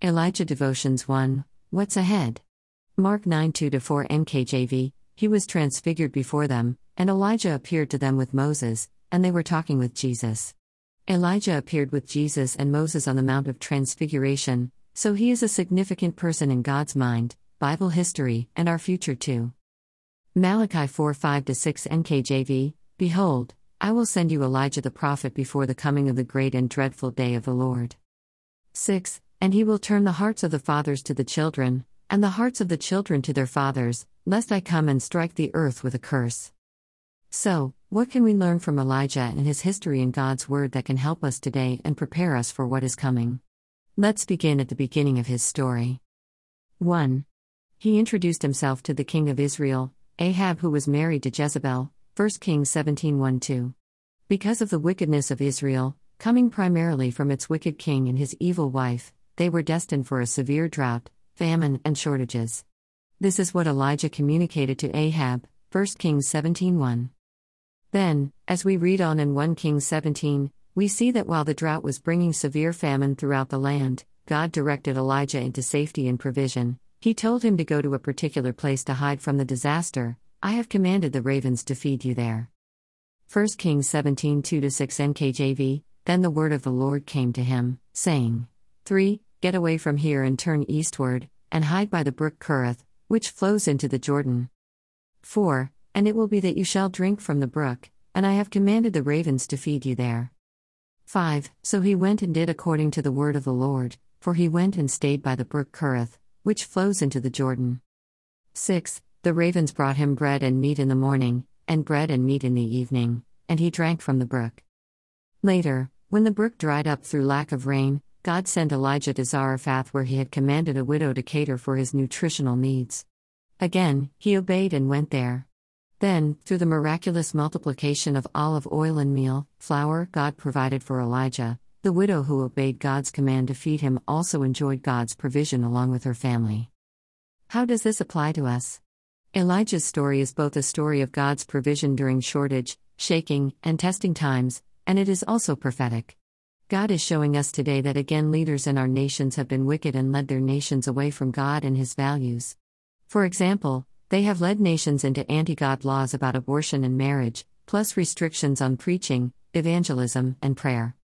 Elijah Devotions 1 What's Ahead? Mark 9 2 4 NKJV He was transfigured before them, and Elijah appeared to them with Moses, and they were talking with Jesus. Elijah appeared with Jesus and Moses on the Mount of Transfiguration, so he is a significant person in God's mind, Bible history, and our future too. Malachi 4 5 6 NKJV Behold, I will send you Elijah the prophet before the coming of the great and dreadful day of the Lord. 6 and he will turn the hearts of the fathers to the children, and the hearts of the children to their fathers, lest I come and strike the earth with a curse. So, what can we learn from Elijah and his history in God's Word that can help us today and prepare us for what is coming? Let's begin at the beginning of his story. 1. He introduced himself to the king of Israel, Ahab, who was married to Jezebel, 1 Kings 17 1 2. Because of the wickedness of Israel, coming primarily from its wicked king and his evil wife, they were destined for a severe drought, famine, and shortages. This is what Elijah communicated to Ahab, 1 Kings 17:1. Then, as we read on in 1 Kings 17, we see that while the drought was bringing severe famine throughout the land, God directed Elijah into safety and provision. He told him to go to a particular place to hide from the disaster. I have commanded the ravens to feed you there. 1 Kings 17 2 6 NKJV Then the word of the Lord came to him, saying, 3. Get away from here and turn eastward, and hide by the brook Kerith, which flows into the Jordan. 4. And it will be that you shall drink from the brook, and I have commanded the ravens to feed you there. 5. So he went and did according to the word of the Lord, for he went and stayed by the brook Kerith, which flows into the Jordan. 6. The ravens brought him bread and meat in the morning, and bread and meat in the evening, and he drank from the brook. Later, when the brook dried up through lack of rain, God sent Elijah to Zarephath where he had commanded a widow to cater for his nutritional needs. Again, he obeyed and went there. Then, through the miraculous multiplication of olive oil and meal, flour, God provided for Elijah. The widow who obeyed God's command to feed him also enjoyed God's provision along with her family. How does this apply to us? Elijah's story is both a story of God's provision during shortage, shaking, and testing times, and it is also prophetic. God is showing us today that again leaders in our nations have been wicked and led their nations away from God and His values. For example, they have led nations into anti God laws about abortion and marriage, plus restrictions on preaching, evangelism, and prayer.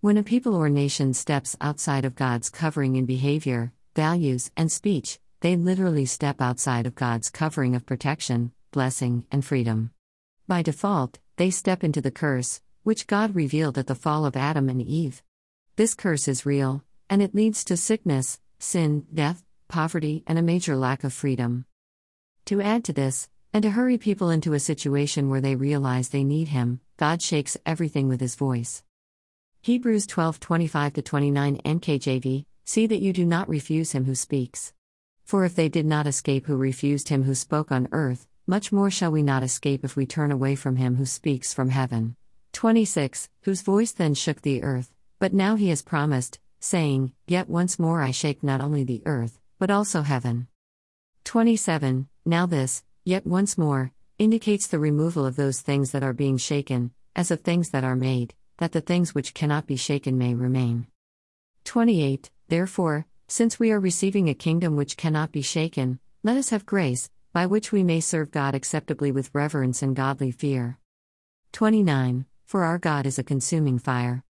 When a people or nation steps outside of God's covering in behavior, values, and speech, they literally step outside of God's covering of protection, blessing, and freedom. By default, they step into the curse, which God revealed at the fall of Adam and Eve. This curse is real, and it leads to sickness, sin, death, poverty, and a major lack of freedom. To add to this, and to hurry people into a situation where they realize they need Him, God shakes everything with His voice. Hebrews 12 25 29 NKJV See that you do not refuse Him who speaks. For if they did not escape who refused Him who spoke on earth, much more shall we not escape if we turn away from Him who speaks from heaven. 26, whose voice then shook the earth, but now he has promised, saying, Yet once more I shake not only the earth, but also heaven. 27, now this, yet once more, indicates the removal of those things that are being shaken, as of things that are made, that the things which cannot be shaken may remain. 28, therefore, since we are receiving a kingdom which cannot be shaken, let us have grace, by which we may serve God acceptably with reverence and godly fear. 29 for our God is a consuming fire.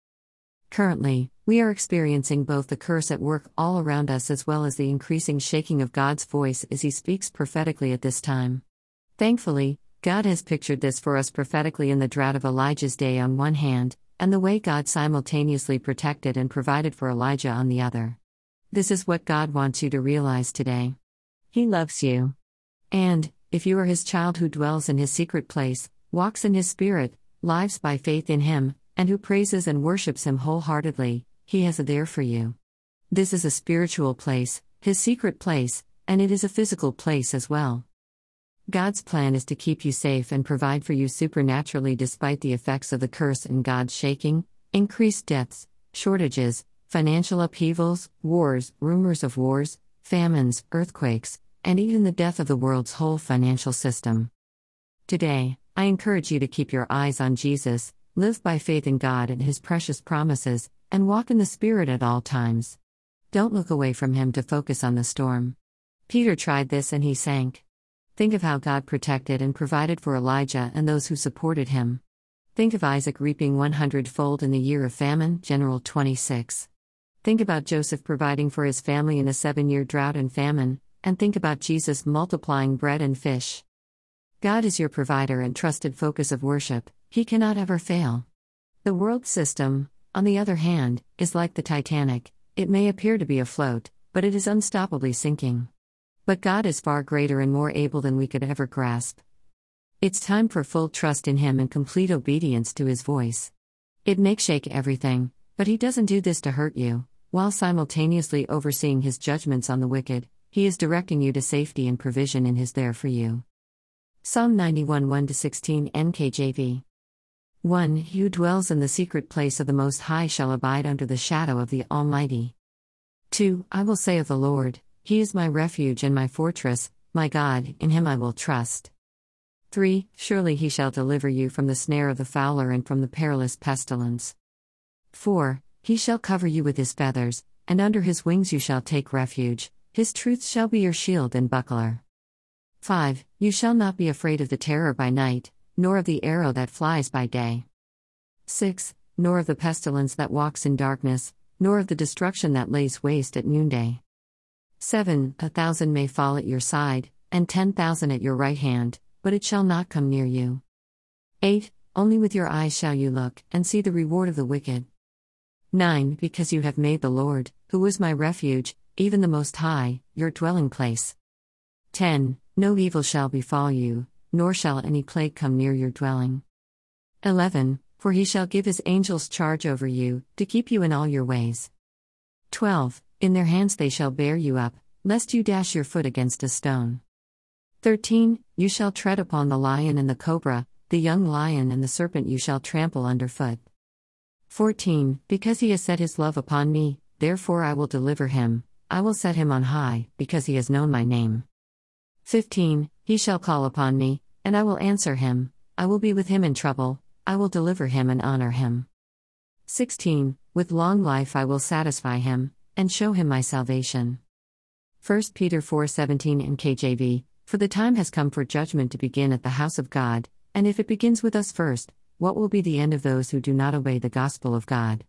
Currently, we are experiencing both the curse at work all around us as well as the increasing shaking of God's voice as He speaks prophetically at this time. Thankfully, God has pictured this for us prophetically in the drought of Elijah's day on one hand, and the way God simultaneously protected and provided for Elijah on the other. This is what God wants you to realize today. He loves you. And, if you are His child who dwells in His secret place, walks in His Spirit, lives by faith in Him, and who praises and worships Him wholeheartedly, He has a there for you. This is a spiritual place, His secret place, and it is a physical place as well. God's plan is to keep you safe and provide for you supernaturally despite the effects of the curse and God's shaking, increased deaths, shortages, financial upheavals, wars, rumors of wars, famines, earthquakes, and even the death of the world's whole financial system. Today, I encourage you to keep your eyes on Jesus, live by faith in God and His precious promises, and walk in the Spirit at all times. Don't look away from him to focus on the storm. Peter tried this and he sank. Think of how God protected and provided for Elijah and those who supported him. Think of Isaac reaping 100 fold in the year of famine, General 26. Think about Joseph providing for his family in a seven year drought and famine, and think about Jesus multiplying bread and fish. God is your provider and trusted focus of worship, He cannot ever fail. The world system, on the other hand, is like the Titanic, it may appear to be afloat, but it is unstoppably sinking. But God is far greater and more able than we could ever grasp. It's time for full trust in Him and complete obedience to His voice. It may shake everything, but He doesn't do this to hurt you. While simultaneously overseeing His judgments on the wicked, He is directing you to safety and provision in His there for you. Psalm 91 1 16 NKJV. 1. He who dwells in the secret place of the Most High shall abide under the shadow of the Almighty. 2. I will say of the Lord, He is my refuge and my fortress, my God, in Him I will trust. 3. Surely He shall deliver you from the snare of the fowler and from the perilous pestilence. 4. He shall cover you with His feathers, and under His wings you shall take refuge, His truth shall be your shield and buckler. 5. You shall not be afraid of the terror by night, nor of the arrow that flies by day. 6. Nor of the pestilence that walks in darkness, nor of the destruction that lays waste at noonday. 7. A thousand may fall at your side, and ten thousand at your right hand, but it shall not come near you. 8. Only with your eyes shall you look, and see the reward of the wicked. 9. Because you have made the Lord, who is my refuge, even the Most High, your dwelling place. 10. No evil shall befall you, nor shall any plague come near your dwelling. 11. For he shall give his angels charge over you, to keep you in all your ways. 12. In their hands they shall bear you up, lest you dash your foot against a stone. 13. You shall tread upon the lion and the cobra, the young lion and the serpent you shall trample underfoot. 14. Because he has set his love upon me, therefore I will deliver him, I will set him on high, because he has known my name. 15. He shall call upon me, and I will answer him, I will be with him in trouble, I will deliver him and honor him. 16. With long life I will satisfy him, and show him my salvation. 1 Peter 4:17 in KJV For the time has come for judgment to begin at the house of God, and if it begins with us first, what will be the end of those who do not obey the gospel of God?